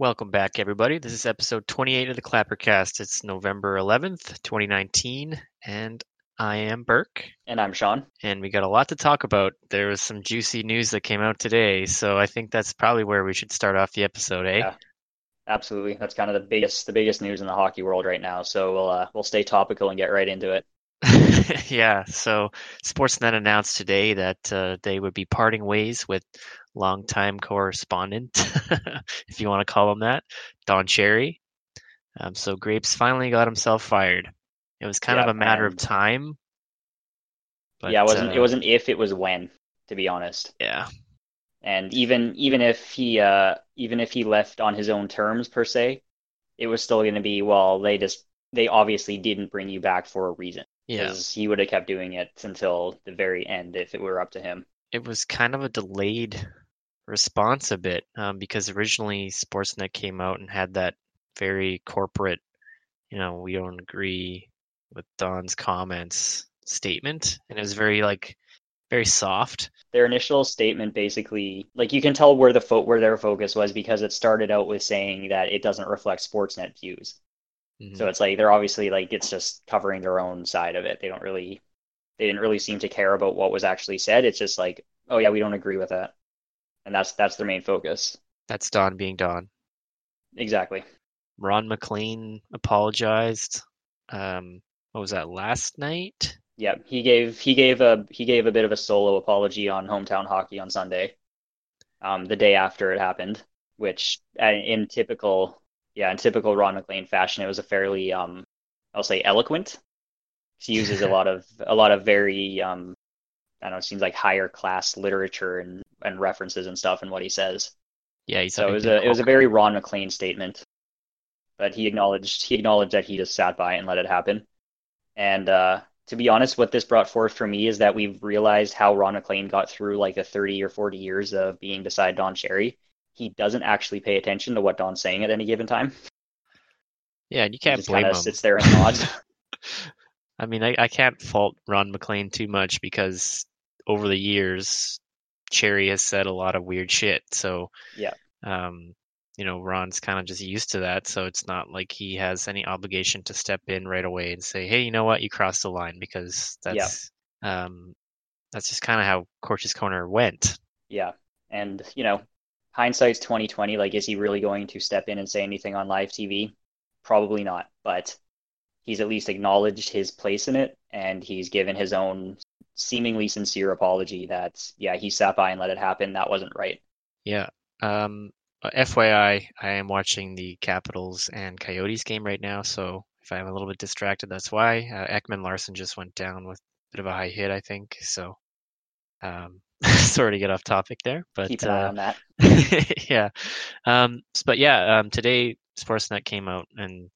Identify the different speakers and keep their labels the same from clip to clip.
Speaker 1: Welcome back, everybody. This is episode 28 of the Clappercast. It's November 11th, 2019, and I am Burke.
Speaker 2: And I'm Sean.
Speaker 1: And we got a lot to talk about. There was some juicy news that came out today, so I think that's probably where we should start off the episode, eh?
Speaker 2: Yeah, absolutely. That's kind of the biggest the biggest news in the hockey world right now. So we'll uh, we'll stay topical and get right into it.
Speaker 1: yeah, so Sportsnet announced today that uh, they would be parting ways with longtime correspondent, if you want to call him that, Don Cherry. Um, so Grapes finally got himself fired. It was kind
Speaker 2: Yeah,
Speaker 1: of a matter of time. But,
Speaker 2: yeah, it wasn't
Speaker 1: uh,
Speaker 2: it wasn't if it was when, to be honest.
Speaker 1: Yeah,
Speaker 2: And even even if he uh even if he left on his own terms per se, it was still going to be well. They just they obviously didn't bring you back for a reason
Speaker 1: yeah.
Speaker 2: he would have kept doing it until the very end if it were up to him.
Speaker 1: It was kind of a delayed response a bit um, because originally Sportsnet came out and had that very corporate, you know, we don't agree with Don's comments statement, and it was very like very soft.
Speaker 2: Their initial statement basically, like you can tell where the fo- where their focus was because it started out with saying that it doesn't reflect Sportsnet views.
Speaker 1: Mhm.
Speaker 2: So it's like they're obviously like it's just covering their own side of it. They don't really they didn't really seem to care about what was actually said. It's just like, oh yeah, we don't agree with that. And that's that's their main focus.
Speaker 1: That's Don being Don.
Speaker 2: Exactly.
Speaker 1: Ron MacLean apologized. Um, what was that last night?
Speaker 2: Yeah, he gave he gave a he gave a bit of a solo apology on hometown hockey on Sunday. Um, the day after it happened, which uh, in typical yeah, in typical Ron MacLean fashion, it was a fairly um I'll say eloquent. He uses a lot of a lot of very um I don't know, it seems like higher class literature and and references and stuff in what he says.
Speaker 1: Yeah,
Speaker 2: So it was a it was a very Ron MacLean statement, but he acknowledged he acknowledged that he just sat by and let it happen. And uh, to be honest, what this brought forth for me is that we've realized how Ron MacLean got through like the 30 or 40 years of being beside Don Cherry. He doesn't actually pay attention to what Don's saying at any given time.
Speaker 1: yeah, and you can't
Speaker 2: just
Speaker 1: blame
Speaker 2: kind
Speaker 1: him.
Speaker 2: of sits there and nods.
Speaker 1: I mean, I, I can't fault Ron MacLean too much because over the years, Cherry has said a lot of weird shit. So,
Speaker 2: Yeah.
Speaker 1: um, you know, Ron's kind of just used to that. So it's not like he has any obligation to step in right away and say, "Hey, you know what? You crossed the line," because that's, um, that's just kind of how Coach's Corner went.
Speaker 2: Yeah. And, you know, hindsight's 2020. Like, is he really going to step in and say anything on live TV? Probably not. But he's at least acknowledged his place in it and he's given his own seemingly sincere apology that, yeah, he sat by and let it happen. That wasn't right.
Speaker 1: Yeah. Um, FYI, I am watching the Capitals and Coyotes game right now, so if I'm a little bit distracted, that's why. Uh, Ekman-Larsson just went down with a bit of a high hit, I think. So, um, sorry to get off topic there, but
Speaker 2: Keep an eye
Speaker 1: uh,
Speaker 2: on that.
Speaker 1: yeah. Um, but yeah, um, today Sportsnet came out and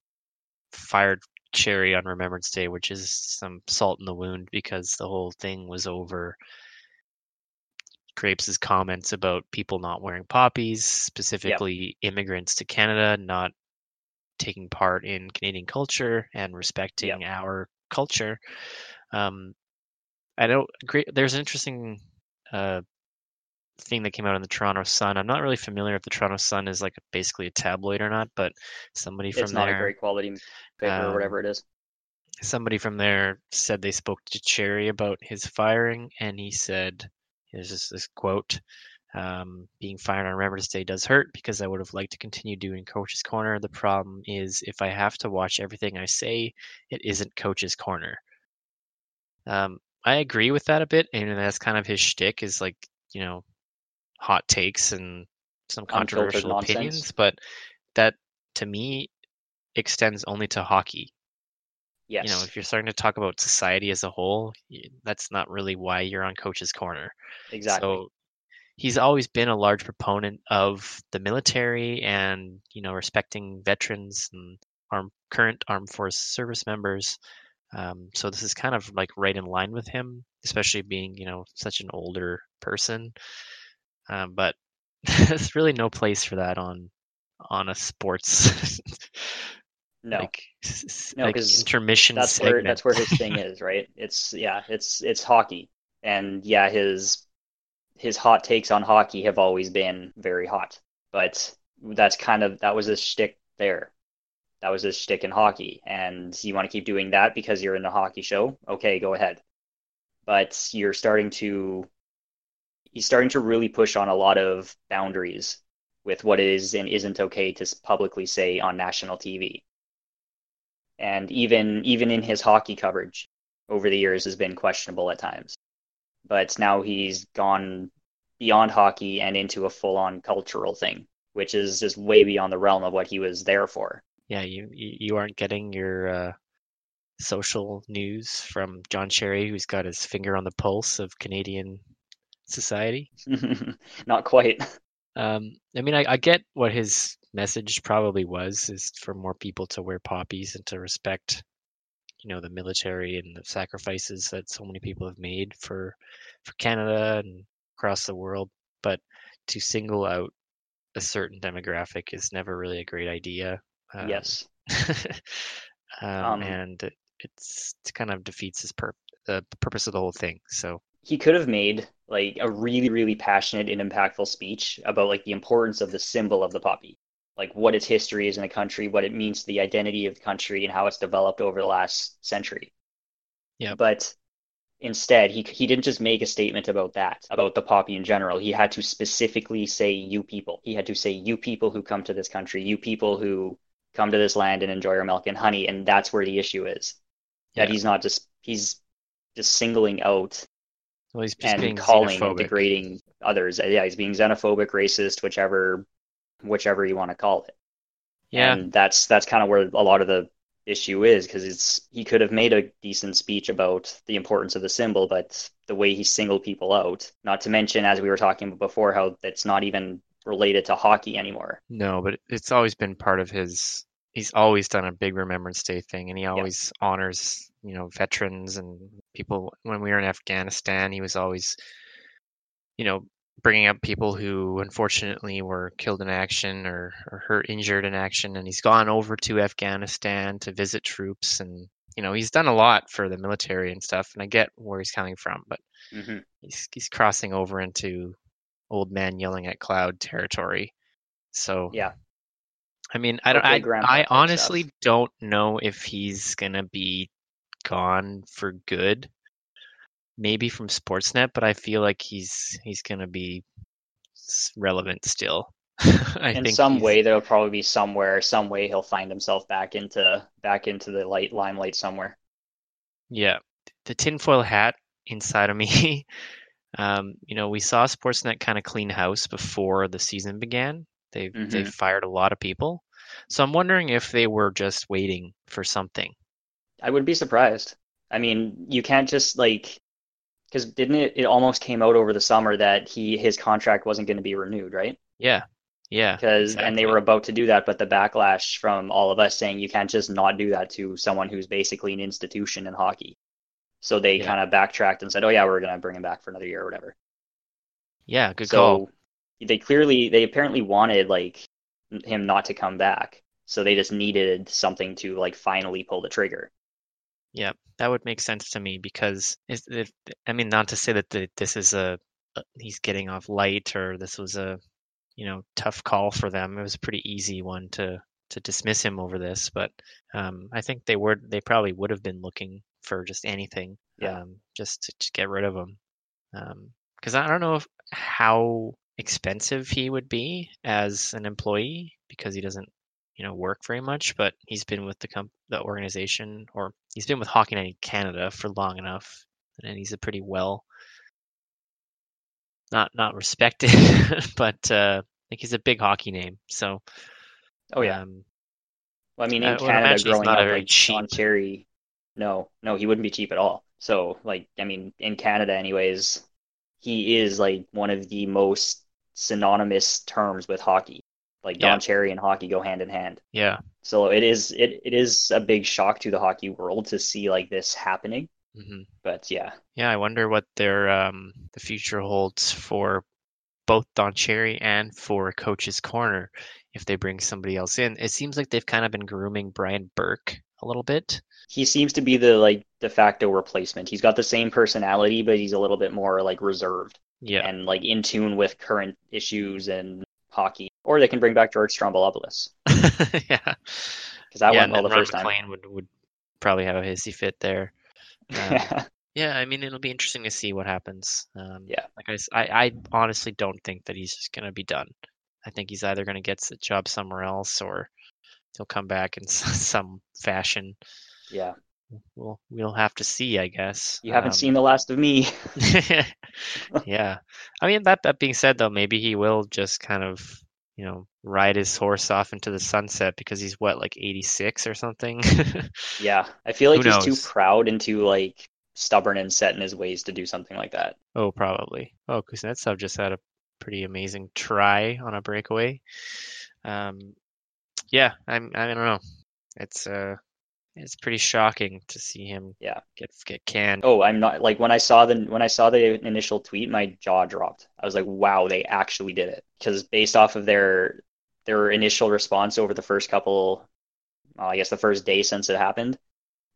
Speaker 1: fired Cherry on Remembrance Day, which is some salt in the wound because the whole thing was over Grapes' comments about people not wearing poppies, specifically immigrants to Canada not taking part in Canadian culture and respecting our culture. Um, I don't. There's an interesting uh, thing that came out in the Toronto Sun. I'm not really familiar if the Toronto Sun is like basically a tabloid or not, but somebody from
Speaker 2: It's not
Speaker 1: there,
Speaker 2: a great quality paper
Speaker 1: um,
Speaker 2: or whatever it is.
Speaker 1: somebody from there said they spoke to Cherry about his firing, and he said, "Here's just this quote: um, "Being fired on Remembrance Day does hurt because I would have liked to continue doing Coach's Corner. The problem is if I have to watch everything I say, it isn't Coach's Corner." Um, I agree with that a bit, and that's kind of his shtick is like you know hot takes and some
Speaker 2: Unfiltered
Speaker 1: controversial
Speaker 2: nonsense.
Speaker 1: opinions, but that to me extends only to hockey
Speaker 2: Yes.
Speaker 1: you know, if you're starting to talk about society as a whole, that's not really why you're on coach's corner.
Speaker 2: exactly.
Speaker 1: So he's always been a large proponent of the military and, you know, respecting veterans and armed, current armed force service members. Um, so this is kind of like right in line with him, especially being, you know, such an older person. Um, but there's really no place for that on on a sports
Speaker 2: no.
Speaker 1: like,
Speaker 2: No,
Speaker 1: like intermission
Speaker 2: that's where that's where his thing is, right? It's yeah, it's it's hockey, and yeah, his his hot takes on hockey have always been very hot. But that's kind of that was his shtick there. That was his shtick in hockey, and you want to keep doing that because you're in a hockey show. Okay, go ahead. But you're starting to he's starting to really push on a lot of boundaries with what is and isn't okay to publicly say on national TV. And even even in his hockey coverage over the years has been questionable at times. But now he's gone beyond hockey and into a full-on cultural thing, which is just way beyond the realm of what he was there for.
Speaker 1: Yeah, you you aren't getting your uh, social news from John Cherry, who's got his finger on the pulse of Canadian society.
Speaker 2: Not quite.
Speaker 1: Um, I mean, I, I get what his message probably was is for more people to wear poppies and to respect, you know, the military and the sacrifices that so many people have made for for Canada and across the world. But to single out a certain demographic is never really a great idea.
Speaker 2: Um, yes.
Speaker 1: um, um, and it's it kind of defeats his pur- the purpose of the whole thing. So.
Speaker 2: He could have made like a really really passionate and impactful speech about like the importance of the symbol of the poppy like what its history is in the country what it means to the identity of the country and how it's developed over the last century.
Speaker 1: Yeah
Speaker 2: but instead he, he didn't just make a statement about that about the poppy in general. He had to specifically say you people. He had to say you people who come to this country you people who come to this land and enjoy our milk and honey and that's where the issue is that yeah. he's not just he's just singling out
Speaker 1: well, he's just and
Speaker 2: calling and degrading others. Yeah, he's being xenophobic, racist, whichever whichever you want to call it.
Speaker 1: Yeah,
Speaker 2: and that's that's kind of where a lot of the issue is because it's he could have made a decent speech about the importance of the symbol, but the way he singled people out, not to mention as we were talking about before, how it's not even related to hockey anymore.
Speaker 1: No, but it's always been part of his. He's always done a big Remembrance Day thing, and he always yeah. honors you know veterans and people when we were in afghanistan he was always you know bringing up people who unfortunately were killed in action or, or hurt injured in action and he's gone over to afghanistan to visit troops and you know he's done a lot for the military and stuff and i get where he's coming from but
Speaker 2: mm-hmm.
Speaker 1: he's, he's crossing over into old man yelling at cloud territory so
Speaker 2: yeah
Speaker 1: I mean, I don't. I, I honestly stuff. don't know if he's gonna be gone for good. Maybe from Sportsnet, but I feel like he's he's gonna be relevant still.
Speaker 2: in some way, there'll probably be somewhere, some way he'll find himself back into back into the light limelight somewhere.
Speaker 1: Yeah, the tinfoil hat inside of me. um, you know, we saw Sportsnet kind of clean house before the season began. They mm-hmm. they fired a lot of people, so I'm wondering if they were just waiting for something
Speaker 2: I would be surprised. I mean, you can't just like because didn't it? It almost came out over the summer that he his contract wasn't going to be renewed, right?
Speaker 1: Yeah, yeah.
Speaker 2: Because exactly. and they were about to do that, but the backlash from all of us saying you can't just not do that to someone who's basically an institution in hockey. So they yeah. kind of backtracked and said, "Oh yeah, we're going to bring him back for another year or whatever."
Speaker 1: Yeah, good
Speaker 2: so
Speaker 1: call.
Speaker 2: They clearly, they apparently wanted like him not to come back, so they just needed something to like finally pull the trigger.
Speaker 1: Yeah, that would make sense to me because if, I mean, not to say that the, this is a, a he's getting off light or this was a you know tough call for them. It was a pretty easy one to to dismiss him over this, but um, I think they were they probably would have been looking for just anything,
Speaker 2: yeah.
Speaker 1: um, just to, to get rid of him. Because um, I don't know if, how expensive he would be as an employee because he doesn't you know work very much, but he's been with the comp- the organization or he's been with Hockey Night in Canada for long enough, and he's a pretty well not not respected, but uh, like he's a big hockey name. So,
Speaker 2: oh yeah. Um, well, I mean, in I Canada, growing up, like cheap. Cherry, no, no, he wouldn't be cheap at all. So, like, I mean, in Canada, anyways, he is like one of the most synonymous terms with hockey. Like Don Cherry and hockey go hand in hand.
Speaker 1: Yeah.
Speaker 2: So it is it, it is a big shock to the hockey world to see like this happening.
Speaker 1: Mm-hmm.
Speaker 2: But yeah.
Speaker 1: Yeah, I wonder what their um the future holds for both Don Cherry and for Coach's Corner if they bring somebody else in. It seems like they've kind of been grooming Brian Burke a little bit.
Speaker 2: He seems to be the like de facto replacement. He's got the same personality, but he's a little bit more like reserved.
Speaker 1: Yeah.
Speaker 2: And like in tune with current issues and hockey Or they can bring back George Stroumboulopoulos
Speaker 1: yeah,
Speaker 2: because that
Speaker 1: yeah,
Speaker 2: went well the
Speaker 1: Ron
Speaker 2: first time.
Speaker 1: Would would probably have a hissy fit there. Um,
Speaker 2: Yeah.
Speaker 1: yeah, I mean it'll be interesting to see what happens. Um,
Speaker 2: Yeah.
Speaker 1: like I, I, I honestly don't think that he's just gonna be done. I think he's either gonna get a job somewhere else or he'll come back in some fashion.
Speaker 2: yeah.
Speaker 1: We'll we'll have to see, I guess.
Speaker 2: You haven't
Speaker 1: Um,
Speaker 2: seen the last of me.
Speaker 1: yeah. I mean that that being said though, maybe he will just kind of, you know, ride his horse off into the sunset because he's what, like 86 or something?
Speaker 2: Yeah. I feel like
Speaker 1: Who
Speaker 2: he's too proud and too like stubborn and set in his ways to do something like that.
Speaker 1: oh, probably. Oh, Kuznetsov just had a pretty amazing try on a breakaway. Um yeah, I'm I don't know. It's uh it's pretty shocking to see him
Speaker 2: Yeah.
Speaker 1: get get canned.
Speaker 2: Oh, I'm not like when I saw the when I saw the initial tweet, my jaw dropped. I was like, "Wow, they actually did it." Because based off of their their initial response over the first couple, well, I guess the first day since it happened,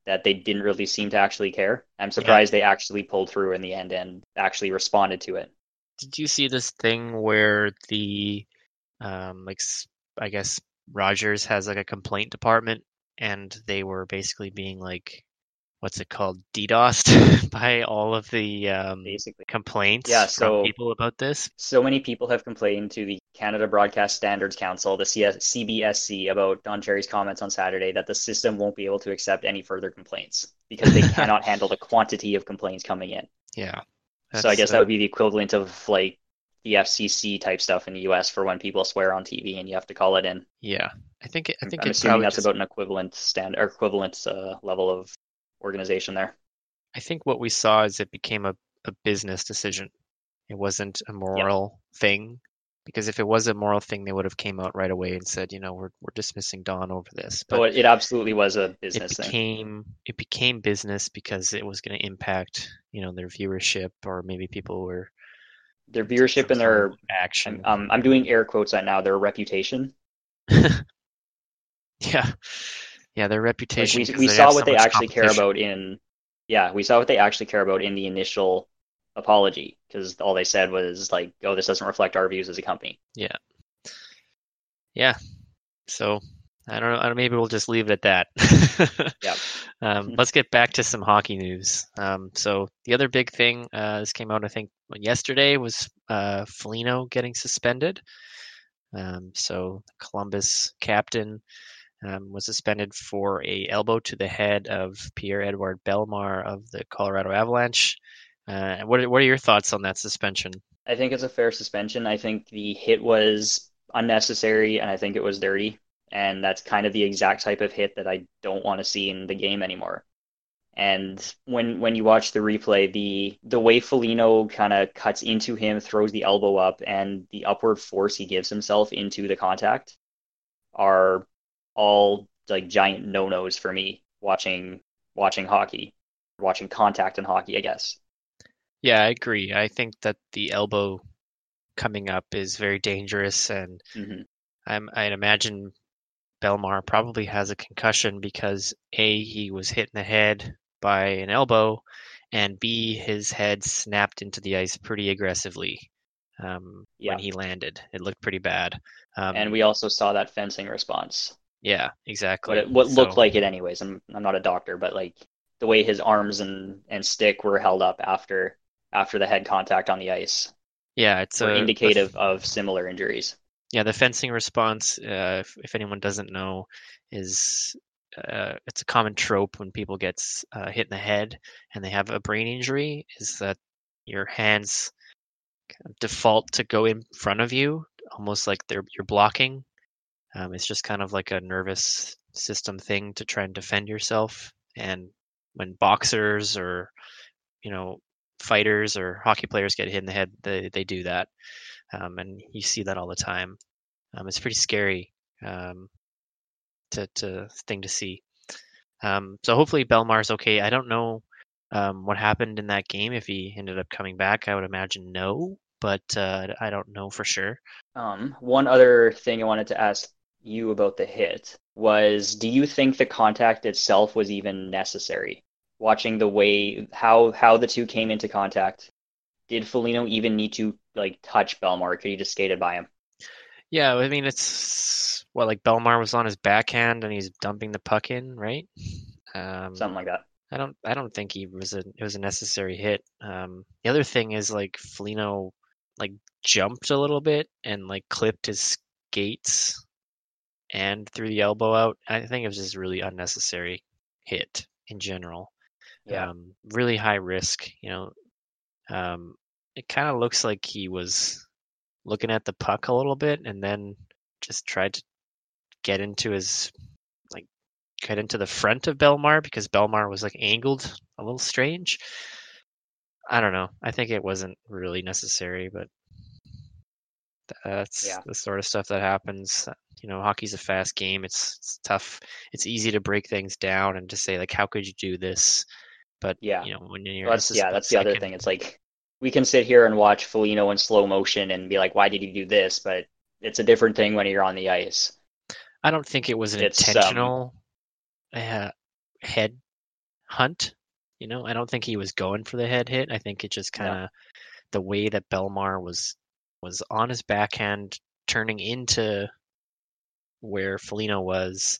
Speaker 2: that they didn't really seem to actually care. I'm surprised they actually pulled through in the end and actually responded to it.
Speaker 1: Did you see this thing where the um like I guess Rogers has like a complaint department and they were basically being like what's it called DDoSed by all of the um
Speaker 2: Basically,
Speaker 1: complaints
Speaker 2: Yeah, so-
Speaker 1: people about this.
Speaker 2: so many people have complained to the Canada Broadcast Standards Council, the CS CBSC, about Don Cherry's comments on Saturday that the system won't be able to accept any further complaints because they cannot handle the quantity of complaints coming in.
Speaker 1: Yeah.
Speaker 2: So I guess
Speaker 1: uh,
Speaker 2: that would be the equivalent of like the FCC type stuff in the US for when people swear on TV and you have to call it in.
Speaker 1: yeah. I think it, I think
Speaker 2: I'm assuming that's
Speaker 1: just-
Speaker 2: about an equivalent stand or equivalent uh, level of organization there.
Speaker 1: I think what we saw is it became a, a business decision. It wasn't a moral thing. Because if it was a moral thing, they would have came out right away and said, you know, we're we're dismissing Don over this. But
Speaker 2: it, it absolutely was a
Speaker 1: it
Speaker 2: business thing.
Speaker 1: became it became business because it was going to impact, you know, their viewership or maybe people were
Speaker 2: Their viewership and their
Speaker 1: action.
Speaker 2: I'm, um, I'm doing air quotes right now. Their reputation.
Speaker 1: yeah, yeah, their reputation.
Speaker 2: we
Speaker 1: 'cause
Speaker 2: we
Speaker 1: they
Speaker 2: saw what
Speaker 1: so
Speaker 2: they actually care about in yeah we saw what they actually care about in the initial apology because all they said was like oh this doesn't reflect our views as a company.
Speaker 1: Yeah. Yeah. So I don't know. I don't- Maybe we'll just leave it at that.
Speaker 2: Yep.
Speaker 1: Um, let's get back to some hockey news. Um, so the other big thing, uh, this came out I think yesterday, was uh, Foligno getting suspended. Um, so Columbus captain um, was suspended for a elbow to the head of Pierre-Edouard Bellemare of the Colorado Avalanche. Uh, what are, what are your thoughts on that suspension?
Speaker 2: I think it's a fair suspension. I think the hit was unnecessary and I think it was dirty. And that's kind of the exact type of hit that I don't want to see in the game anymore. And when when you watch the replay, the the way Foligno kind of cuts into him, throws the elbow up, and the upward force he gives himself into the contact are all like giant no-nos for me watching watching hockey, watching contact in hockey, I guess.
Speaker 1: Yeah, I agree. I think that the elbow coming up is very dangerous, and
Speaker 2: hmm
Speaker 1: I'm, I'd imagine Bellemare probably has a concussion because A, he was hit in the head by an elbow, and B, his head snapped into the ice pretty aggressively um,
Speaker 2: Yeah.
Speaker 1: when he landed. It looked pretty bad. Um,
Speaker 2: And we also saw that fencing response.
Speaker 1: yeah, exactly.
Speaker 2: It, what looked
Speaker 1: So-
Speaker 2: like it anyways. I'm I'm not a doctor, but like the way his arms and and stick were held up after after the head contact on the ice
Speaker 1: yeah, it's a,
Speaker 2: indicative of similar injuries.
Speaker 1: Yeah, the fencing response, uh, if, if anyone doesn't know, is uh, it's a common trope when people get uh, hit in the head and they have a brain injury, is that your hands kind of default to go in front of you, almost like they're you're blocking. Um, it's just kind of like a nervous system thing to try and defend yourself. And when boxers or you know fighters or hockey players get hit in the head, they they do that um, and you see that all the time. Um, it's pretty scary um, to to thing to see. Um, so hopefully Bellemare's okay. I don't know um, what happened in that game. If he ended up coming back, I would imagine no, but uh, I don't know for sure.
Speaker 2: Um, one other thing I wanted to ask you about the hit was, do you think the contact itself was even necessary? Watching the way how how the two came into contact, did Foligno even need to like touch Bellemare? Could he just skated by him?
Speaker 1: Yeah, I mean it's well, like Bellemare was on his backhand and he's dumping the puck in, right? Um,
Speaker 2: Something like that.
Speaker 1: I don't, I don't think he was a, it was a necessary hit. Um, the other thing is like Foligno, like jumped a little bit and like clipped his skates and threw the elbow out. I think it was just really unnecessary hit in general.
Speaker 2: Yeah.
Speaker 1: Um, really high risk, you know. Um, it kind of looks like he was looking at the puck a little bit and then just tried to get into his like get into the front of Bellemare because Bellemare was like angled a little strange. I don't know. I think it wasn't really necessary, but that's
Speaker 2: Yeah.
Speaker 1: the sort of stuff that happens. You know, hockey's a fast game. It's, it's tough. It's easy to break things down and to say like, how could you do this? But
Speaker 2: Yeah.
Speaker 1: you know, when you're
Speaker 2: Well, that's yeah, that's the other thing. It's like we can sit here and watch Foligno in slow motion and be like, why did he do this? But it's a different thing when you're on the ice.
Speaker 1: I don't think it was an
Speaker 2: It's, um,
Speaker 1: intentional uh, head hunt. You know, I don't think he was going for the head hit. I think it just kind of the way that Bellemare was was on his backhand, turning into where Foligno was.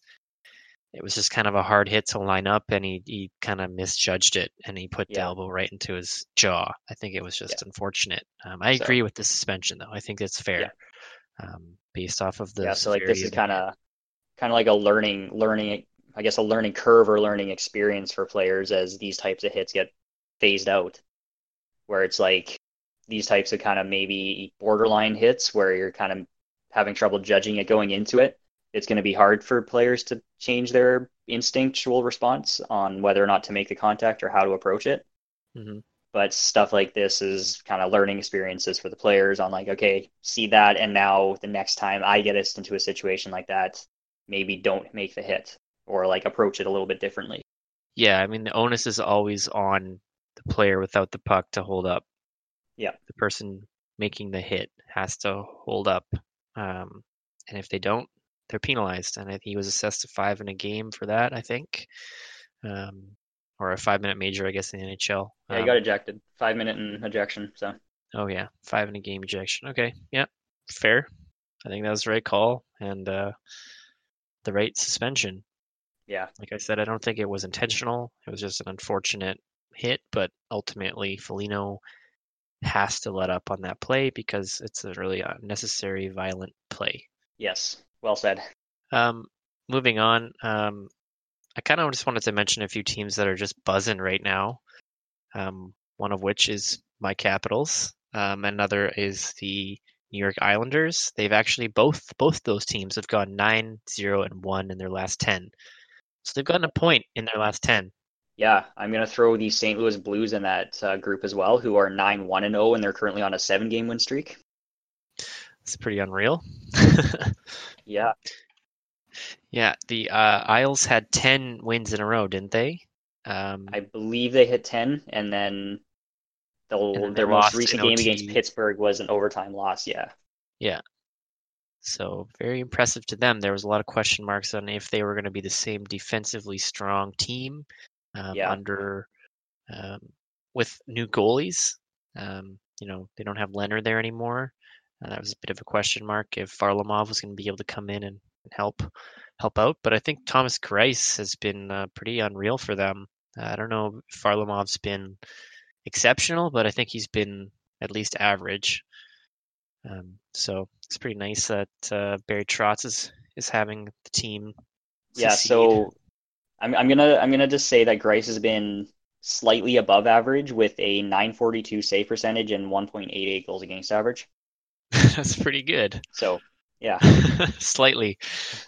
Speaker 1: It was just kind of a hard hit to line up, and he, he kind of misjudged it, and he put the elbow right into his jaw. I think it was just unfortunate. Um, I
Speaker 2: So-
Speaker 1: agree with the suspension, though. I think it's fair,
Speaker 2: Yeah.
Speaker 1: um, based off of the
Speaker 2: yeah, so like this is kind of kind of like a learning learning I guess a learning curve or learning experience for players as these types of hits get phased out. Where it's like these types of kind of maybe borderline hits where you're kind of having trouble judging it going into it. It's going to be hard for players to change their instinctual response on whether or not to make the contact or how to approach it.
Speaker 1: hmm
Speaker 2: but stuff like this is kind of learning experiences for the players on like okay see that and now the next time i get us into a situation like that maybe don't make the hit or like approach it a little bit differently
Speaker 1: Yeah, I mean the onus is always on the player without the puck to hold up.
Speaker 2: Yeah.
Speaker 1: The person making the hit has to hold up, um, and if they don't, they're penalized. And I think he was assessed a five in a game for that. I think, um, or a five-minute major, I guess, in the NHL.
Speaker 2: yeah
Speaker 1: Um,
Speaker 2: got ejected five minute in ejection so
Speaker 1: Oh yeah, five in a game ejection. Okay, yeah, fair. I think that was the right call and uh, the right suspension.
Speaker 2: yeah
Speaker 1: Like I said, I don't think it was intentional. It was just an unfortunate hit, but ultimately, Foligno has to let up on that play because it's a really unnecessary, violent play.
Speaker 2: yes well said
Speaker 1: Um, moving on, um, I kind of just wanted to mention a few teams that are just buzzing right now. Um, one of which is my Capitals. Um, another is the New York Islanders. They've actually both both those teams have gone 9 0 and 1 in their last 10. So they've gotten a point in their last 10.
Speaker 2: yeah i'm going to throw the st louis blues in that uh, group as well who are 9-1 and 0 and they're currently on a seven game win streak
Speaker 1: It's pretty unreal.
Speaker 2: yeah
Speaker 1: yeah, the uh, Isles had 10 wins in a row, didn't they? Um,
Speaker 2: i believe they hit 10 and then the,
Speaker 1: And then
Speaker 2: their most recent game against pittsburgh was an overtime loss yeah.
Speaker 1: yeah So very impressive to them. There was a lot of question marks on if they were going to be the same defensively strong team um,
Speaker 2: Yeah.
Speaker 1: under um, with new goalies. Um, you know, they don't have Leonard there anymore. Uh, that was a bit of a question mark if Varlamov was going to be able to come in and, help help out. But I think Thomas Greiss has been uh, pretty unreal for them. Uh, I don't know if Varlamov's been exceptional, but I think he's been at least average. Um, so it's pretty nice that uh, Barry Trotz is, is having the team.
Speaker 2: Yeah, so I'm I'm gonna I'm gonna just say that Greiss has been slightly above average with a 942 save percentage and 1.88 goals against average.
Speaker 1: that's pretty good.
Speaker 2: So yeah,
Speaker 1: slightly,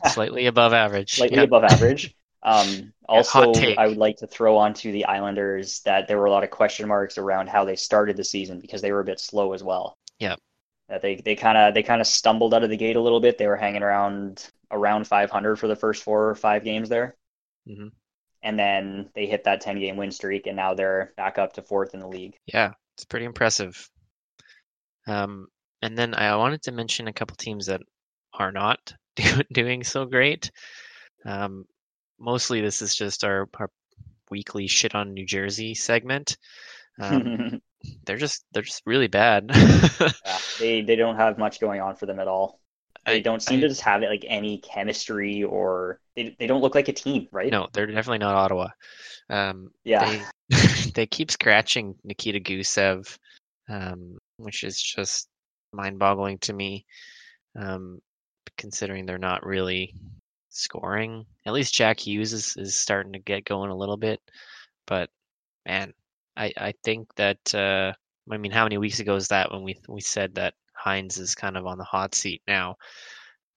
Speaker 1: slightly above average.
Speaker 2: slightly
Speaker 1: Yep.
Speaker 2: above average. Um, also. I would like to throw onto the Islanders that there were a lot of question marks around how they started the season because they were a bit slow as well.
Speaker 1: Yeah,
Speaker 2: That they they kind of they kind of stumbled out of the gate a little bit. They were hanging around around 500 for the first four or five games there.
Speaker 1: Mhm.
Speaker 2: And then they hit that 10 game win streak, and now they're back up to fourth in the league.
Speaker 1: Yeah, it's pretty impressive. Um, and then I wanted to mention a couple teams that are not do, doing so great. Um, mostly this is just our, our weekly shit on New Jersey segment. Um, they're just they're just really bad.
Speaker 2: Yeah, they they don't have much going on for them at all. They
Speaker 1: I-
Speaker 2: don't seem
Speaker 1: I-
Speaker 2: to just have like any chemistry or they they don't look like a team, right?
Speaker 1: No, they're definitely not Ottawa. Um,
Speaker 2: Yeah.
Speaker 1: they they keep scratching Nikita Gusev, um, which is just mind-boggling to me. Um, considering they're not really scoring. At least Jack Hughes is, is starting to get going a little bit, but man, I I think that uh, I mean, how many weeks ago is that when we we said that Hynes is kind of on the hot seat now?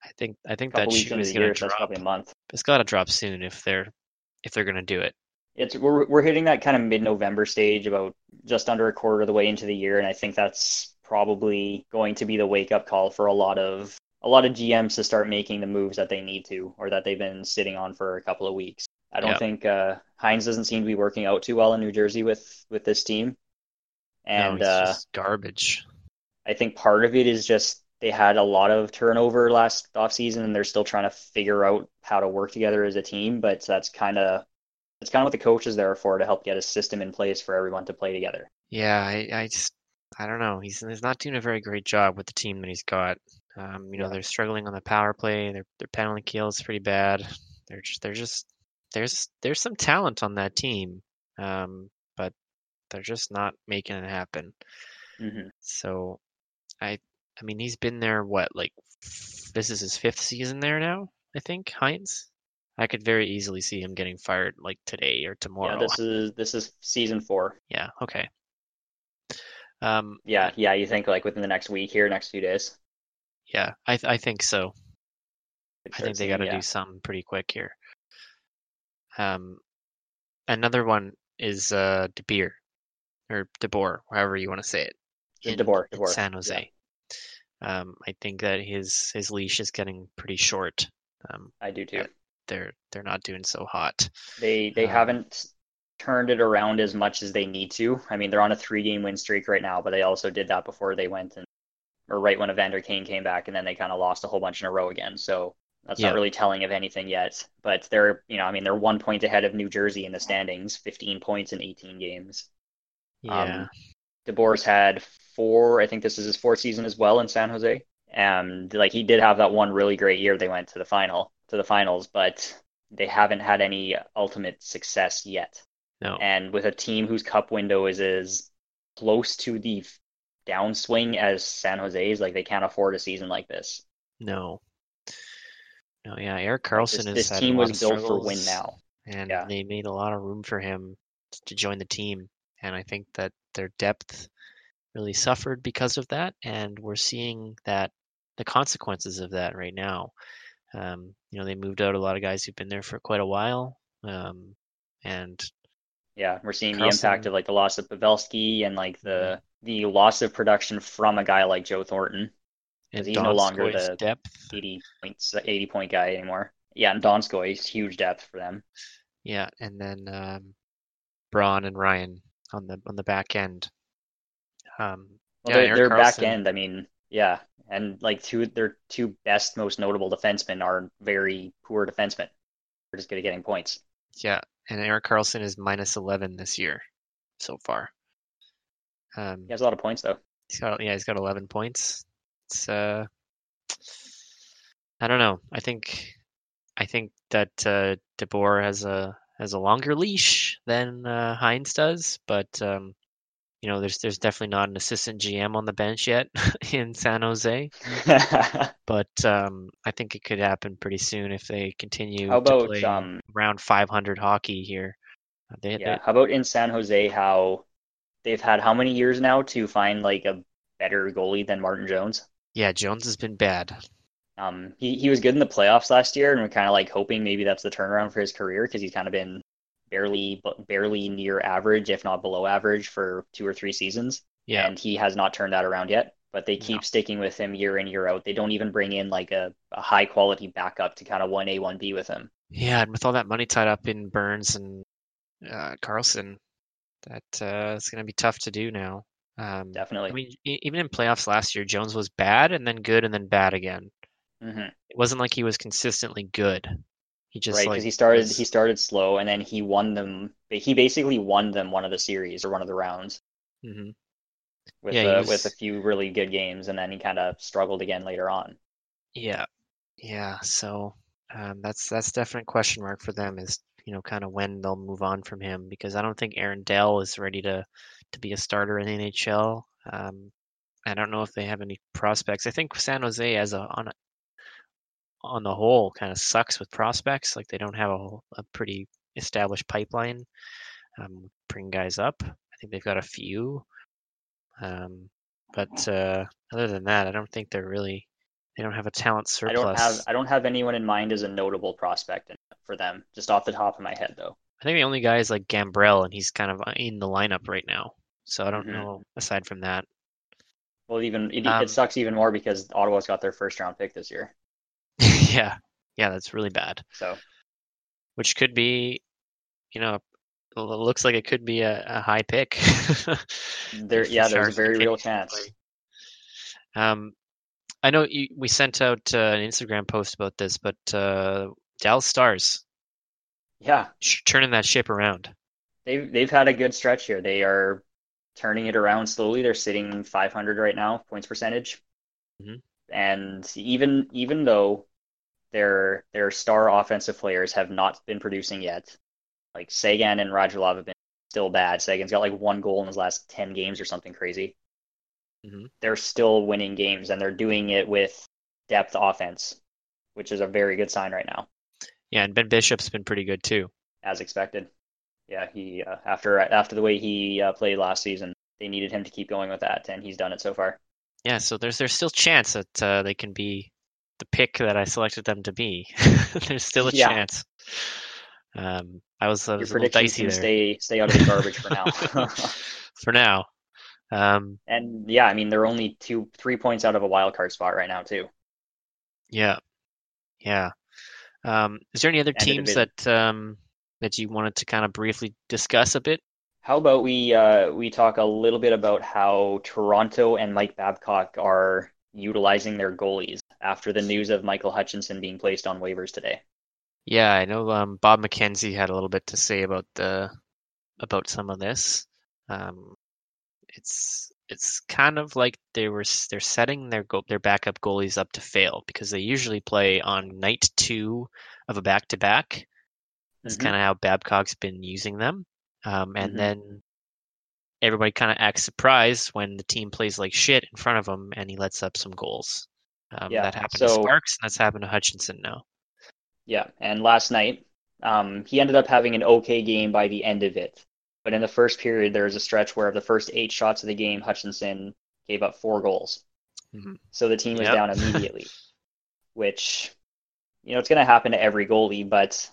Speaker 1: I think I think that shoe is going to drop.
Speaker 2: probably a month.
Speaker 1: It's got to drop soon if they're if they're going to do it.
Speaker 2: It's we're we're hitting that kind of mid-November stage, about just under a quarter of the way into the year, and I think that's probably going to be the wake-up call for a lot of a lot of GMs to start making the moves that they need to, or that they've been sitting on for a couple of weeks. I don't
Speaker 1: Yeah.
Speaker 2: think uh, Hynes doesn't seem to be working out too well in New Jersey with with this team, and
Speaker 1: no, it's
Speaker 2: uh,
Speaker 1: garbage.
Speaker 2: I think part of it is just they had a lot of turnover last offseason and they're still trying to figure out how to work together as a team, but that's kind of that's kind of what the coach is there for to help get a system in place for everyone to play together.
Speaker 1: Yeah, I, I just I don't know. He's he's not doing a very great job with the team that he's got. Um, you know,
Speaker 2: Yeah.
Speaker 1: they're struggling on the power play. Their their penalty kill is pretty bad. They're just they're just there's there's some talent on that team, um, but they're just not making it happen.
Speaker 2: hmm
Speaker 1: So I I mean he's been there what like this is his fifth season there now. I think Hynes. I could very easily see him getting fired like today or tomorrow.
Speaker 2: Yeah, this is this is season four.
Speaker 1: Yeah. Okay. Um,
Speaker 2: Yeah, yeah, you think like within the next week here, next few days.
Speaker 1: yeah, I th- I think so. I think they got to
Speaker 2: yeah.
Speaker 1: do something pretty quick here. Um, another one is uh De Beer or De Boer, however you want to say it.
Speaker 2: De-
Speaker 1: in-
Speaker 2: DeBoer,
Speaker 1: in
Speaker 2: DeBoer,
Speaker 1: San
Speaker 2: yeah.
Speaker 1: Jose. Um, I think that his his leash is getting pretty short. Um,
Speaker 2: I do too.
Speaker 1: they're they're not doing so hot.
Speaker 2: They they
Speaker 1: Um,
Speaker 2: haven't turned it around as much as they need to. I mean, they're on a three game win streak right now, but they also did that before they went and or right when Evander Kane came back and then they kind of lost a whole bunch in a row again. So that's
Speaker 1: Yeah.
Speaker 2: not really telling of anything yet. But they're, you know, I mean, they're one point ahead of New Jersey in the standings, 15 points in 18 games.
Speaker 1: Yeah,
Speaker 2: Um, DeBoer's had four, I think this is his fourth season as well in San Jose. And like he did have that one really great year. They went to the final, to the finals, but they haven't had any ultimate success yet.
Speaker 1: No,
Speaker 2: And with a team whose cup window is as close to the downswing as San Jose's, like they can't afford a season like this.
Speaker 1: no, no. Yeah,
Speaker 2: Erik
Speaker 1: Karlsson
Speaker 2: this,
Speaker 1: has
Speaker 2: this team was built for win now.
Speaker 1: and
Speaker 2: Yeah.
Speaker 1: they made a lot of room for him to join the team. And I think that their depth really suffered because of that, and we're seeing that the consequences of that right now. Um, you know, they moved out a lot of guys who've been there for quite a while, um, and
Speaker 2: Yeah, we're seeing the impact of like the loss of Pavelski and like the the loss of production from a guy like Joe Thornton.
Speaker 1: and
Speaker 2: he's no longer the-
Speaker 1: depth.
Speaker 2: 80 points, 80 point guy anymore. Yeah, and Donskoy is huge depth for them.
Speaker 1: Yeah, and then um, Braun and Ryan on the on the back end. Um,
Speaker 2: Well,
Speaker 1: yeah,
Speaker 2: their back end, I mean, yeah, and like two their two best, most notable defensemen are very poor defensemen. They're just good at getting points.
Speaker 1: Yeah, and Erik Karlsson is minus eleven this year so far. Um,
Speaker 2: He has a lot of points though.
Speaker 1: he's got yeah, he's got eleven points. It's uh, I don't know. I think I think that uh, DeBoer has a has a longer leash than uh, Hynes does, but um, you know, there's there's definitely not an assistant GM on the bench yet in San Jose. But um, I think it could happen pretty soon if they continue
Speaker 2: How
Speaker 1: to
Speaker 2: about
Speaker 1: play
Speaker 2: um
Speaker 1: around 500 hockey here. Uh, They, they-
Speaker 2: yeah, how about in San Jose how they've had how many years now to find like a better goalie than Martin Jones?
Speaker 1: yeah, Jones has been bad.
Speaker 2: Um, he, he was good in the playoffs last year, and we're kind of like hoping maybe that's the turnaround for his career because he's kind of been barely barely near average, if not below average, for two or three seasons.
Speaker 1: Yeah,
Speaker 2: and he has not turned that around yet. But they keep
Speaker 1: No.
Speaker 2: sticking with him year in year out. They don't even bring in like a, a high quality backup to kind of one A one B with him.
Speaker 1: yeah, and with all that money tied up in Burns and uh, Karlsson, that uh, it's going to be tough to do now. Um,
Speaker 2: Definitely.
Speaker 1: I mean, even in playoffs last year, Jones was bad and then good and then bad again.
Speaker 2: hmm
Speaker 1: It wasn't like he was consistently good. He just
Speaker 2: Right,
Speaker 1: like
Speaker 2: because he started
Speaker 1: was-
Speaker 2: he started slow, and then he won them. He basically won them one of the series or one of the rounds
Speaker 1: Mhm.
Speaker 2: with
Speaker 1: Yeah,
Speaker 2: uh,
Speaker 1: was-
Speaker 2: with a few really good games, and then he kind of struggled again later on.
Speaker 1: Yeah, yeah. So um, that's that's definite question mark for them is you know kind of when they'll move on from him because I don't think Aaron Dell is ready to to be a starter in the NHL. Um, I don't know if they have any prospects. I think San Jose as a on a, on the whole kind of sucks with prospects. Like they don't have a, a pretty established pipeline. Um, bring guys up. I think they've got a few. Um, but uh, other than that, I don't think they're really. They don't have a talent
Speaker 2: I
Speaker 1: surplus.
Speaker 2: don't have I don't have anyone in mind as a notable prospect for them, just off the top of my head though.
Speaker 1: I think the only guy is like Gambrell, and he's kind of in the lineup right now. So I don't
Speaker 2: Mhm.
Speaker 1: know. Aside from that,
Speaker 2: Well, even it,
Speaker 1: Um,
Speaker 2: it sucks even more because Ottawa's got their first round pick this year.
Speaker 1: Yeah, yeah, that's really bad.
Speaker 2: So
Speaker 1: Which could be, you know, it looks like it could be a, a high pick.
Speaker 2: there,
Speaker 1: If the
Speaker 2: yeah, there's a very real chance.
Speaker 1: Um, I know you, we sent out uh, an Instagram post about this, but uh, Dallas Stars
Speaker 2: Yeah,
Speaker 1: sh- turning that ship around.
Speaker 2: they've they've had a good stretch here. They are turning it around slowly. They're sitting 500 right now, points percentage.
Speaker 1: Mhm.
Speaker 2: And even even though their their star offensive players have not been producing yet, like Seguin and Radulov have been still bad. Seguin's got like one goal in his last 10 games or something crazy.
Speaker 1: Mhm.
Speaker 2: They're still winning games and they're doing it with depth offense, which is a very good sign right now,
Speaker 1: Yeah, and Ben Bishop's been pretty good too.
Speaker 2: as expected. Yeah, he uh, after after the way he uh, played last season, they needed him to keep going with that, and he's done it so far.
Speaker 1: Yeah, so there's there's still chance that uh, they can be the pick that I selected them to be. there's still a
Speaker 2: Yeah.
Speaker 1: chance. Um, I was I
Speaker 2: Your
Speaker 1: was a little dicey there
Speaker 2: stay stay out of the garbage for now.
Speaker 1: for now. Um,
Speaker 2: and yeah, I mean they're only two three points out of a wild card spot right now too.
Speaker 1: yeah, yeah. Um, is there any other
Speaker 2: And
Speaker 1: teams that um, that you wanted to kind of briefly discuss a bit?
Speaker 2: How about we uh, we talk a little bit about how Toronto and Mike Babcock are utilizing their goalies after the news of Michael Hutchinson being placed on waivers today.
Speaker 1: Yeah, I know um, Bob McKenzie had a little bit to say about the about some of this. Um, it's it's kind of like they were they're setting their go, their backup goalies up to fail because they usually play on night two of a back to back. That's
Speaker 2: Mhm.
Speaker 1: kind of how Babcock's been using them. Um, and
Speaker 2: Mhm.
Speaker 1: then everybody kind of acts surprised when the team plays like shit in front of him and he lets up some goals. Um,
Speaker 2: Yeah,
Speaker 1: that happened to Sparks and that's happened to Hutchinson now.
Speaker 2: Yeah, and last night, um, he ended up having an okay game by the end of it. But in the first period, there was a stretch where of the first eight shots of the game, Hutchinson gave up four goals.
Speaker 1: Mhm.
Speaker 2: So the team was
Speaker 1: Yep.
Speaker 2: down immediately, which, you know, it's going to happen to every goalie, but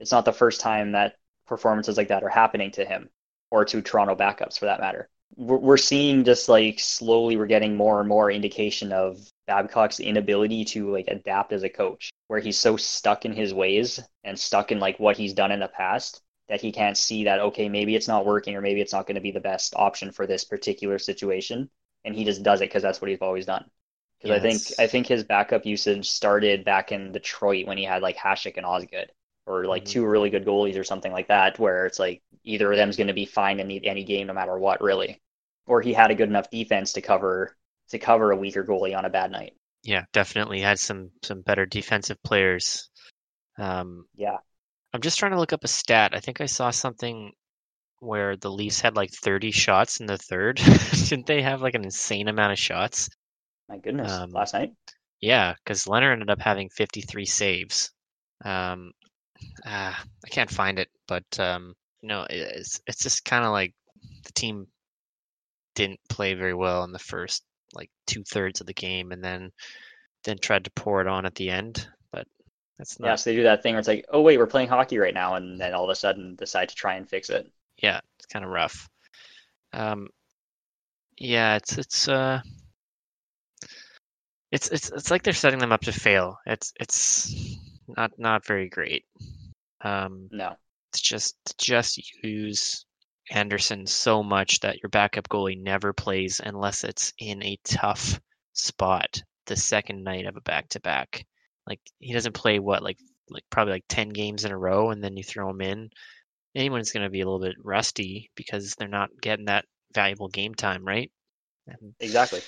Speaker 2: it's not the first time that performances like that are happening to him or to Toronto backups for that matter. We're, we're seeing just like slowly we're getting more and more indication of Babcock's inability to like adapt as a coach, where he's so stuck in his ways and stuck in like what he's done in the past that he can't see that okay, maybe it's not working or maybe it's not going to be the best option for this particular situation, and he just does it because that's what he's always done. Because I think I think his backup usage started back in Detroit when he had like Hasek and Osgood, or like
Speaker 1: Mhm.
Speaker 2: two really good goalies or something like that, where it's like either of them's going to be fine in the- any game no matter what, really, or he had a good enough defense to cover to cover a weaker goalie on a bad night.
Speaker 1: Yeah, definitely had some some better defensive players. Um,
Speaker 2: Yeah,
Speaker 1: I'm just trying to look up a stat. I think I saw something where the Leafs had like 30 shots in the third. Didn't they have like an insane amount of shots?
Speaker 2: my goodness,
Speaker 1: Um,
Speaker 2: last night.
Speaker 1: Yeah, because Leonard ended up having 53 saves. Um, ah, I can't find it, but um, you know, it's it's just kind of like the team didn't play very well in the first like two thirds of the game, and then then tried to pour it on at the end. But that's not.
Speaker 2: Yeah, so they do that thing where it's like, oh wait, we're playing hockey right now, and then all of a sudden decide to try and fix it.
Speaker 1: yeah, it's kind of rough. Um, yeah, it's it's uh, it's it's it's like they're setting them up to fail. It's it's not not very great. Um,
Speaker 2: No,
Speaker 1: it's just just use Andersen so much that your backup goalie never plays unless it's in a tough spot the second night of a back to back. Like he doesn't play what like like probably like ten games in a row, and then you throw him in. Anyone's going to be a little bit rusty because they're not getting that valuable game time, right? And
Speaker 2: exactly.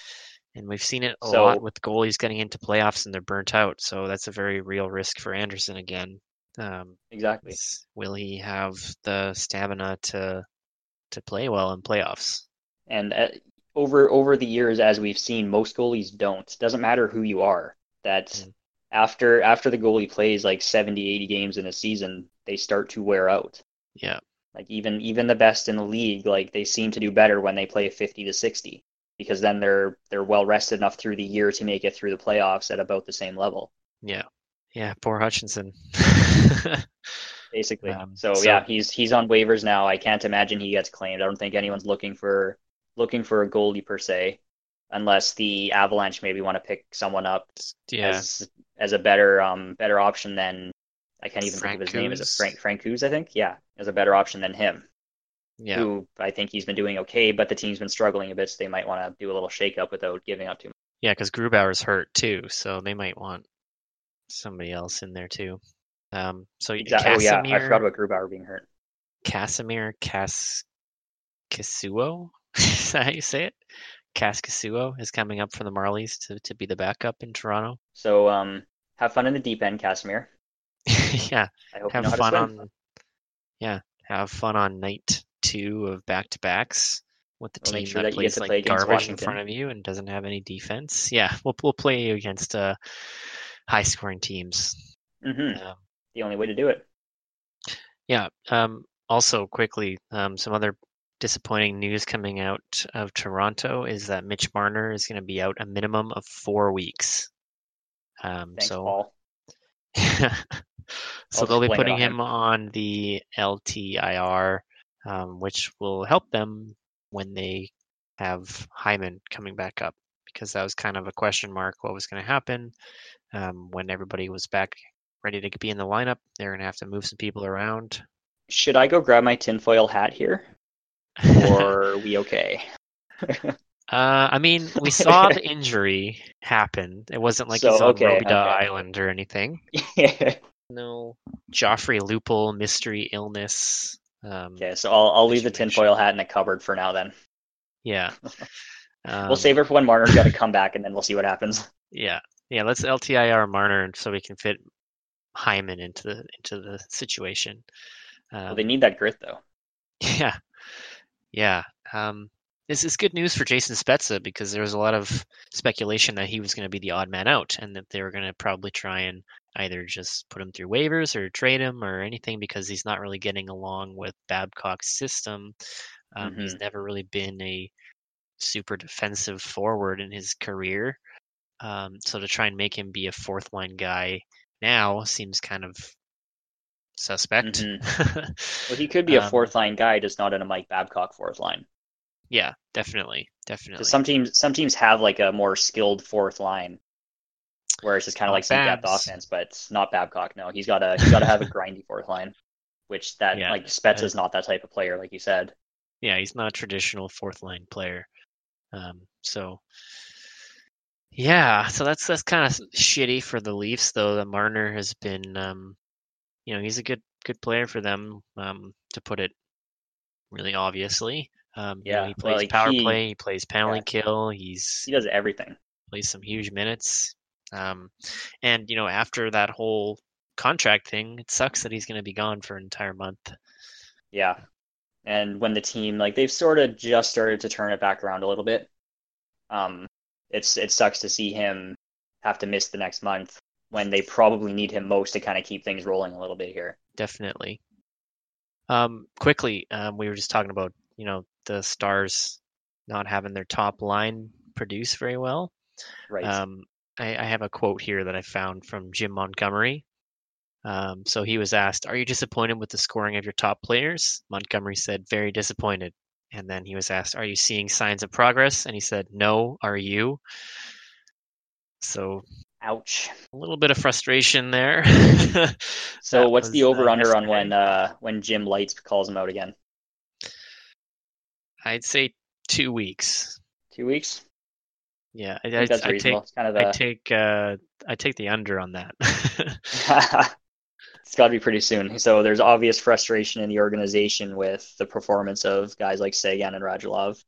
Speaker 1: And we've seen it a
Speaker 2: So-
Speaker 1: lot with goalies getting into playoffs and they're burnt out. So that's a very real risk for Andersen again. Um,
Speaker 2: Exactly.
Speaker 1: will he have the stamina to to play well in playoffs?
Speaker 2: And uh, over over the years, as we've seen, most goalies don't. Doesn't matter who you are. That
Speaker 1: Mm.
Speaker 2: after after the goalie plays like 70, 80 games in a season, they start to wear out.
Speaker 1: Yeah,
Speaker 2: Like even even the best in the league, like they seem to do better when they play 50 to 60 because then they're they're well rested enough through the year to make it through the playoffs at about the same level,
Speaker 1: yeah, yeah. Poor Hutchinson.
Speaker 2: basically.
Speaker 1: Um,
Speaker 2: so,
Speaker 1: so-
Speaker 2: yeah, he's he's on waivers now. I can't imagine he gets claimed. I don't think anyone's looking for looking for a goalie per se, unless the Avalanche maybe want to pick someone up
Speaker 1: yeah,
Speaker 2: as as a better um better option than I can't even think of his name. Is it
Speaker 1: Francouz?
Speaker 2: Frank Frank Coos, I think? Yeah, as a better option than him.
Speaker 1: Yeah.
Speaker 2: who I think he's been doing okay, but the team's been struggling a bit, so they might want to do a little shake up without giving up too much.
Speaker 1: Yeah, because Grubauer's hurt too, so they might want somebody else in there too. Um, so
Speaker 2: Exactly. Oh yeah, I
Speaker 1: Kasimir,
Speaker 2: forgot about Grubauer being hurt.
Speaker 1: Kasimir Cas Kasuo, is that how you say it? Kaskasuo is coming up for the Marlies to, to be the backup in Toronto.
Speaker 2: So um, have fun in the deep end, Kasimir.
Speaker 1: yeah,
Speaker 2: I hope
Speaker 1: have
Speaker 2: you know
Speaker 1: fun on yeah, have fun on night two of back to backs with the
Speaker 2: We'll
Speaker 1: team
Speaker 2: sure
Speaker 1: that
Speaker 2: that
Speaker 1: plays like
Speaker 2: play
Speaker 1: garbage in front of you and doesn't have any defense. Yeah, we'll we'll play you against uh, high scoring teams.
Speaker 2: hmm
Speaker 1: Um,
Speaker 2: The only way to do it.
Speaker 1: Yeah. Um, also, quickly, um, some other disappointing news coming out of Toronto is that Mitch Marner is going to be out a minimum of four weeks. Um,
Speaker 2: Thanks,
Speaker 1: so,
Speaker 2: Paul.
Speaker 1: so
Speaker 2: I'll
Speaker 1: they'll be
Speaker 2: just blame it
Speaker 1: putting him
Speaker 2: him.
Speaker 1: on the LTIR, um, which will help them when they have Hyman coming back up, because that was kind of a question mark what was going to happen um, when everybody was back ready to be in the lineup. They're going to have to move some people around.
Speaker 2: Should I go grab my tinfoil hat here, or are we okay?
Speaker 1: Uh, I mean, we saw the injury happen. It wasn't like
Speaker 2: So,
Speaker 1: he's on
Speaker 2: okay,
Speaker 1: Robidas
Speaker 2: okay.
Speaker 1: Island or anything. No, Joffrey Lupul mystery illness. Um, okay,
Speaker 2: so I'll I'll leave the tinfoil hat in the cupboard for now. Then
Speaker 1: yeah. Um,
Speaker 2: we'll save it for when Marner's got to come back, and then we'll see what happens.
Speaker 1: Yeah, yeah. Let's LTIR Marner so we can fit Hyman into the into the situation. Um,
Speaker 2: Well, they need that grit though.
Speaker 1: Yeah, yeah. Um, this is good news for Jason Spezza because there was a lot of speculation that he was going to be the odd man out, and that they were going to probably try and either just put him through waivers or trade him or anything because he's not really getting along with Babcock's system. Um, He's never really been a super defensive forward in his career, um, so to try and make him be a fourth line guy now seems kind of suspect.
Speaker 2: Well, he could be a
Speaker 1: Um,
Speaker 2: fourth line guy, just not in a Mike Babcock fourth line.
Speaker 1: Yeah, definitely, definitely.
Speaker 2: Some teams, some teams have like a more skilled fourth line, where it's just kind of like some depth offense. But it's not Babcock. No, he's got to he's got to have a grindy fourth line, which that
Speaker 1: Yeah,
Speaker 2: like is not that type of player, like you said.
Speaker 1: yeah, he's not a traditional fourth line player. Um, so yeah, so that's that's kind of shitty for the Leafs, though. That Marner has been, um, you know, he's a good good player for them. Um, to put it really obviously, um, you know,
Speaker 2: Yeah,
Speaker 1: he
Speaker 2: well,
Speaker 1: plays
Speaker 2: like,
Speaker 1: power
Speaker 2: he-
Speaker 1: play, he plays penalty
Speaker 2: yeah.
Speaker 1: kill, he's
Speaker 2: He does everything.
Speaker 1: plays some huge minutes. Um, and you know, after that whole contract thing, it sucks that he's going to be gone for an entire month.
Speaker 2: Yeah. And when the team like they've sort of just started to turn it back around a little bit, um, it's it sucks to see him have to miss the next month when they probably need him most to kind of keep things rolling a little bit here.
Speaker 1: definitely. Um, quickly, um, we were just talking about you know the Stars not having their top line produce very well.
Speaker 2: Right.
Speaker 1: Um, I, I have a quote here that I found from Jim Montgomery. Um, so he was asked, "Are you disappointed with the scoring of your top players?" Montgomery said, "Very disappointed." And then he was asked, "Are you seeing signs of progress?" And he said, "No. Are you?" So
Speaker 2: Ouch.
Speaker 1: a little bit of frustration there.
Speaker 2: So what's the
Speaker 1: uh,
Speaker 2: over under on when uh when Jim Lites calls him out again?
Speaker 1: I'd say two weeks.
Speaker 2: Two weeks?
Speaker 1: Yeah, I,
Speaker 2: I
Speaker 1: I, I take
Speaker 2: kind of
Speaker 1: I
Speaker 2: a
Speaker 1: take uh I take the under on that.
Speaker 2: it's got to be pretty soon. So there's obvious frustration in the organization with the performance of guys like Seguin and Radulov.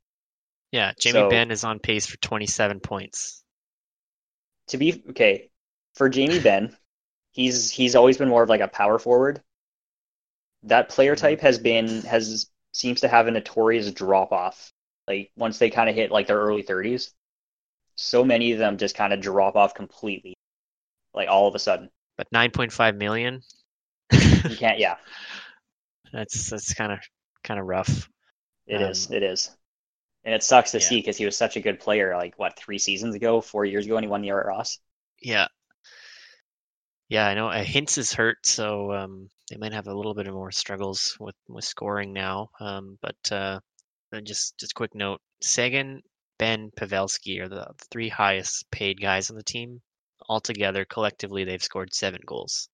Speaker 1: Yeah, Jamie
Speaker 2: So-
Speaker 1: Benn is on pace for 27 points.
Speaker 2: To be okay, for Jamie Benn, he's he's always been more of like a power forward. That player
Speaker 1: Mhm.
Speaker 2: type has been has seems to have a notorious drop off. Like once they kind of hit like their early 30s, so many of them just kind of drop off completely. Like all of a sudden.
Speaker 1: But 9.5 million.
Speaker 2: You can't yeah,
Speaker 1: that's that's kind of kind of rough.
Speaker 2: it is.
Speaker 1: Um,
Speaker 2: It is. And it sucks to
Speaker 1: yeah.
Speaker 2: see because he was such a good player like what, 3 seasons ago, 4 years ago and he won the Art Ross.
Speaker 1: Yeah. Yeah, I know. Uh, Hintz is hurt, so um, they might have a little bit of more struggles with, with scoring now. Um, but uh, uh, just just quick note: Seguin, Benn, Pavelski are the three highest paid guys on the team. Altogether, collectively, they've scored seven goals.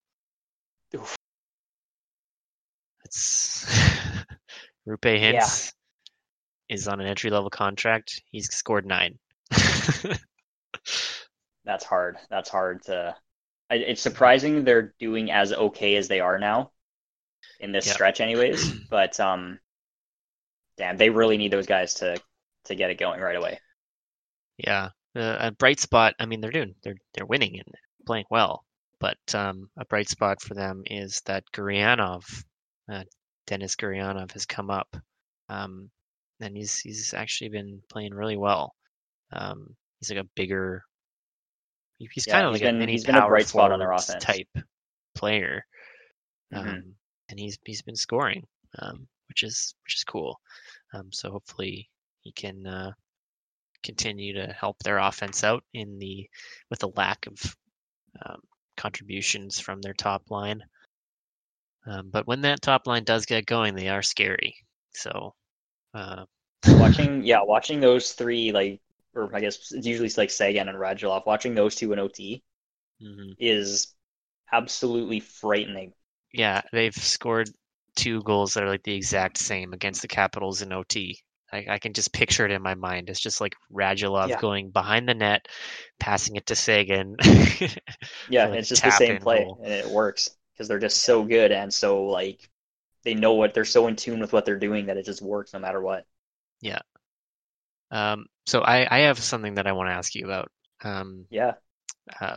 Speaker 2: Oof.
Speaker 1: It's Roope Hintz is on an entry level contract. He's scored nine.
Speaker 2: That's hard. That's hard to. It's surprising they're doing as okay as they are now in this
Speaker 1: Yeah.
Speaker 2: stretch, anyways. But um, damn, they really need those guys to to get it going right away.
Speaker 1: Yeah, uh, a bright spot. I mean, they're doing they're they're winning and playing well, but um, a bright spot for them is that Gurianov, uh, Denis Gurianov, has come up, um, and he's he's actually been playing really well. Um, he's like a bigger. He's
Speaker 2: Yeah,
Speaker 1: kind of
Speaker 2: he's
Speaker 1: like a
Speaker 2: been-
Speaker 1: mini
Speaker 2: he's been a bright spot on their offense.
Speaker 1: type player,
Speaker 2: Mhm.
Speaker 1: um, and he's he's been scoring, um, which is which is cool. Um, so hopefully he can uh, continue to help their offense out in the with the lack of um, contributions from their top line. Um, but when that top line does get going, they are scary. So uh,
Speaker 2: watching, yeah, watching those three, like, or I guess it's usually like Seguin and Radulov, watching those two in OT
Speaker 1: mhm.
Speaker 2: is absolutely frightening.
Speaker 1: yeah, they've scored two goals that are like the exact same against the Capitals in OT. I, I can just picture it in my mind. It's just like Radulov
Speaker 2: Yeah.
Speaker 1: going behind the net, passing it to Seguin.
Speaker 2: Yeah,
Speaker 1: like,
Speaker 2: it's just the same play,
Speaker 1: goal.
Speaker 2: and it works because they're just so good and so like they know what they're so in tune with what they're doing that it just works no matter what. Yeah.
Speaker 1: Um, so I, I have something that I want to ask you about. Um,
Speaker 2: Yeah.
Speaker 1: uh,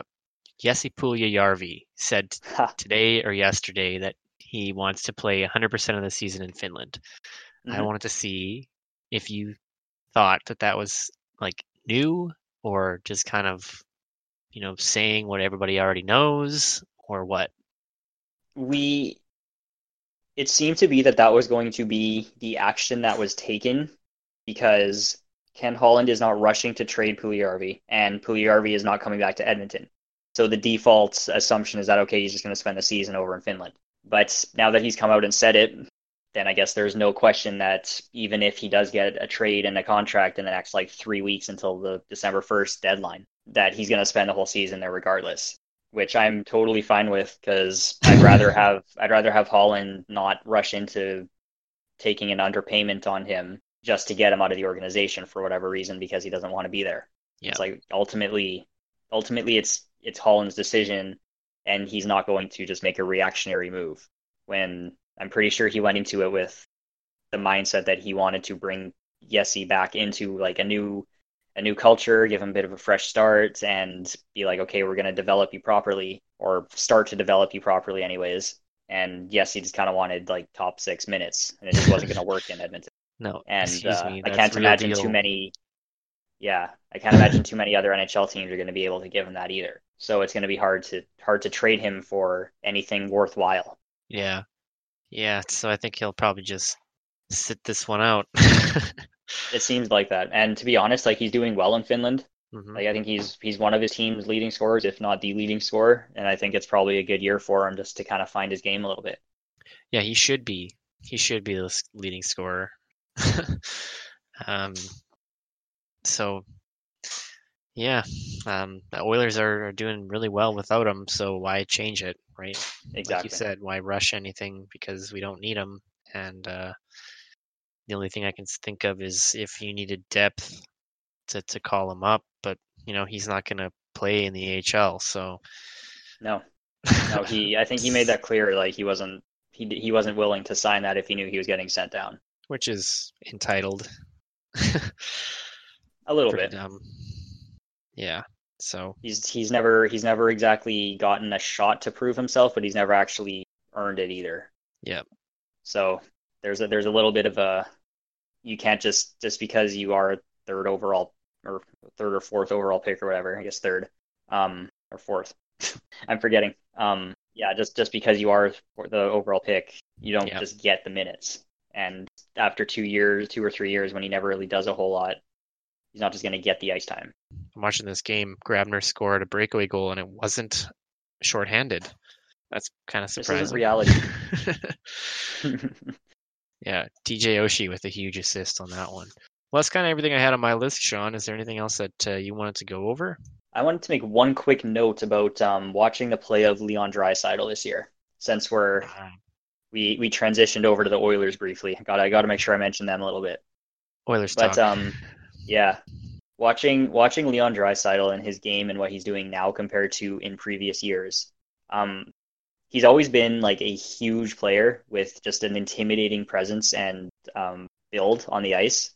Speaker 1: Jesse Puljujärvi said today or yesterday that he wants to play 100% of the season in Finland. I
Speaker 2: Mhm.
Speaker 1: wanted to see if you thought that that was like new or just kind of, you know, saying what everybody already knows or what.
Speaker 2: we it seemed to be that that was going to be the action that was taken because Ken Holland is not rushing to trade Puljujärvi and Puljujärvi is not coming back to Edmonton. So the default assumption is that okay, he's just going to spend the season over in Finland. But now that he's come out and said it, then I guess there's no question that even if he does get a trade and a contract in the next like 3 weeks until the December 1st deadline, that he's going to spend the whole season there regardless which I'm totally fine with because I'd rather have I'd rather have Holland not rush into taking an underpayment on him just to get him out of the organization for whatever reason because he doesn't want to be there.
Speaker 1: Yeah.
Speaker 2: It's like ultimately ultimately it's it's Holland's decision and he's not going to just make a reactionary move when I'm pretty sure he went into it with the mindset that he wanted to bring Jesse back into like a new a new culture, give him a bit of a fresh start, and be like, okay, we're going to develop you properly, or start to develop you properly, anyways. And yes, he just kind of wanted like top six minutes, and it just wasn't going to work in Edmonton.
Speaker 1: No,
Speaker 2: And uh,
Speaker 1: me.
Speaker 2: I can't imagine
Speaker 1: deal.
Speaker 2: too many. Yeah, I can't imagine too many other NHL teams are going to be able to give him that either. So it's going to be hard to hard to trade him for anything worthwhile.
Speaker 1: Yeah. Yeah, so I think he'll probably just sit this one out.
Speaker 2: It seems like that. And to be honest, like he's doing well in Finland.
Speaker 1: Mhm.
Speaker 2: Like I think he's he's one of his team's leading scorers, if not the leading scorer. And I think it's probably a good year for him just to kind of find his game a little bit.
Speaker 1: Yeah, he should be. He should be the leading scorer. um, so, yeah, um, the Oilers are, are doing really well without him. So why change it, right?
Speaker 2: Exactly.
Speaker 1: Like you said, why rush anything because we don't need him. And uh, the only thing I can think of is if you needed depth to to call him up, but you know he's not going to play in the AHL. So
Speaker 2: No, no, he. I think he made that clear. Like he wasn't he he wasn't willing to sign that if he knew he was getting sent down.
Speaker 1: which is entitled.
Speaker 2: A little
Speaker 1: Pretty
Speaker 2: bit.
Speaker 1: dumb. Yeah. So
Speaker 2: He's he's never he's never exactly gotten a shot to prove himself, but he's never actually earned it either.
Speaker 1: yeah,
Speaker 2: So there's a there's a little bit of a you can't just just because you are third overall or third or fourth overall pick or whatever, I guess third, um, or fourth. I'm forgetting. Um, yeah, just just because you are the overall pick, you don't
Speaker 1: Yeah.
Speaker 2: just get the minutes. And after two years, two or three years, when he never really does a whole lot, he's not just going to get the ice time.
Speaker 1: I'm watching this game. Grabner scored a breakaway goal, and it wasn't shorthanded. That's kind of surprising.
Speaker 2: This isn't reality.
Speaker 1: yeah, TJ Oshie with a huge assist on that one. Well, that's kind of everything I had on my list, Sean. Is there anything else that uh, you wanted to go over?
Speaker 2: I wanted to make one quick note about um, watching the play of Leon Draisaitl this year, since we're we we transitioned over to the Oilers briefly. Got I got to make sure I mention them a little bit.
Speaker 1: Oilers
Speaker 2: But
Speaker 1: talk.
Speaker 2: um, yeah, watching watching Leon Draisaitl and his game and what he's doing now compared to in previous years, um, he's always been like a huge player with just an intimidating presence and um, build on the ice.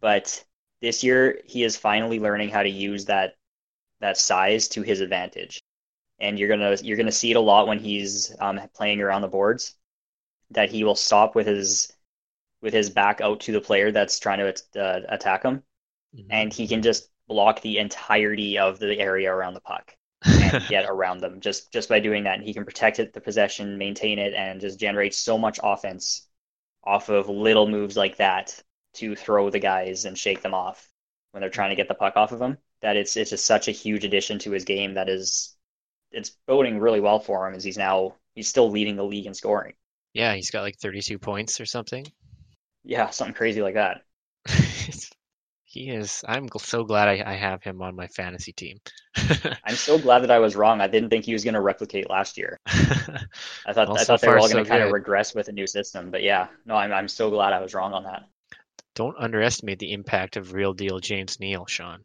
Speaker 2: But this year, he is finally learning how to use that that size to his advantage, and you're gonna you're gonna see it a lot when he's um, playing around the boards. That he will stop with his with his back out to the player that's trying to uh, attack him,
Speaker 1: Mhm.
Speaker 2: and he can just block the entirety of the area around the puck and get around them just just by doing that. And he can protect it, the possession, maintain it, and just generate so much offense off of little moves like that to throw the guys and shake them off when they're trying to get the puck off of him. That it's it's just such a huge addition to his game that is it's boding really well for him as he's now he's still leading the league in scoring.
Speaker 1: yeah, he's got like 32 points or something.
Speaker 2: Yeah, something crazy like that.
Speaker 1: he is. I'm so glad I, I have him on my fantasy team.
Speaker 2: I'm so glad that I was wrong. I didn't think he was going to replicate last year. I thought
Speaker 1: Well,
Speaker 2: I
Speaker 1: so
Speaker 2: they were all going
Speaker 1: so
Speaker 2: to kind of regress with a new system, but yeah, no, I'm I'm so glad I was wrong on that.
Speaker 1: Don't underestimate the impact of real deal James Neal, Sean.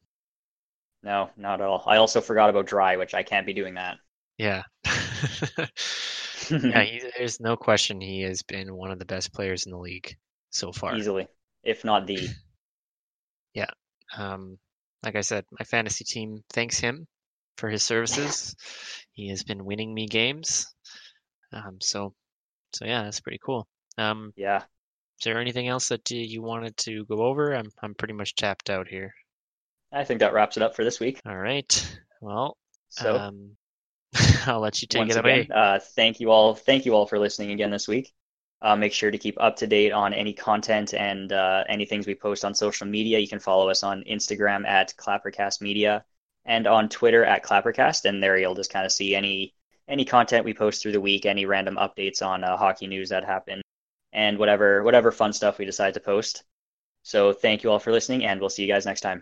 Speaker 2: No, not at all. I also forgot about dry, which I can't be doing that.
Speaker 1: Yeah. yeah, he, there's no question he has been one of the best players in the league so far.
Speaker 2: Easily, if not the. Yeah.
Speaker 1: Um, like I said, my fantasy team thanks him for his services. he has been winning me games. Um, so, so yeah, that's pretty cool. Um,
Speaker 2: Yeah,
Speaker 1: is there anything else that you wanted to go over? I'm I'm pretty much tapped out here.
Speaker 2: I think that wraps it up for this week.
Speaker 1: All right. Well,
Speaker 2: So
Speaker 1: um, I'll let you take it away.
Speaker 2: again, uh, thank you all. Thank you all for listening again this week. Uh, make sure to keep up to date on any content and uh, any things we post on social media. You can follow us on Instagram at Clappercast Media and on Twitter at Clappercast, and there you'll just kind of see any any content we post through the week, any random updates on uh, hockey news that happen, and whatever whatever fun stuff we decide to post. So thank you all for listening, and we'll see you guys next time.